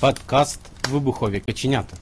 Подкаст Вибухові каченята.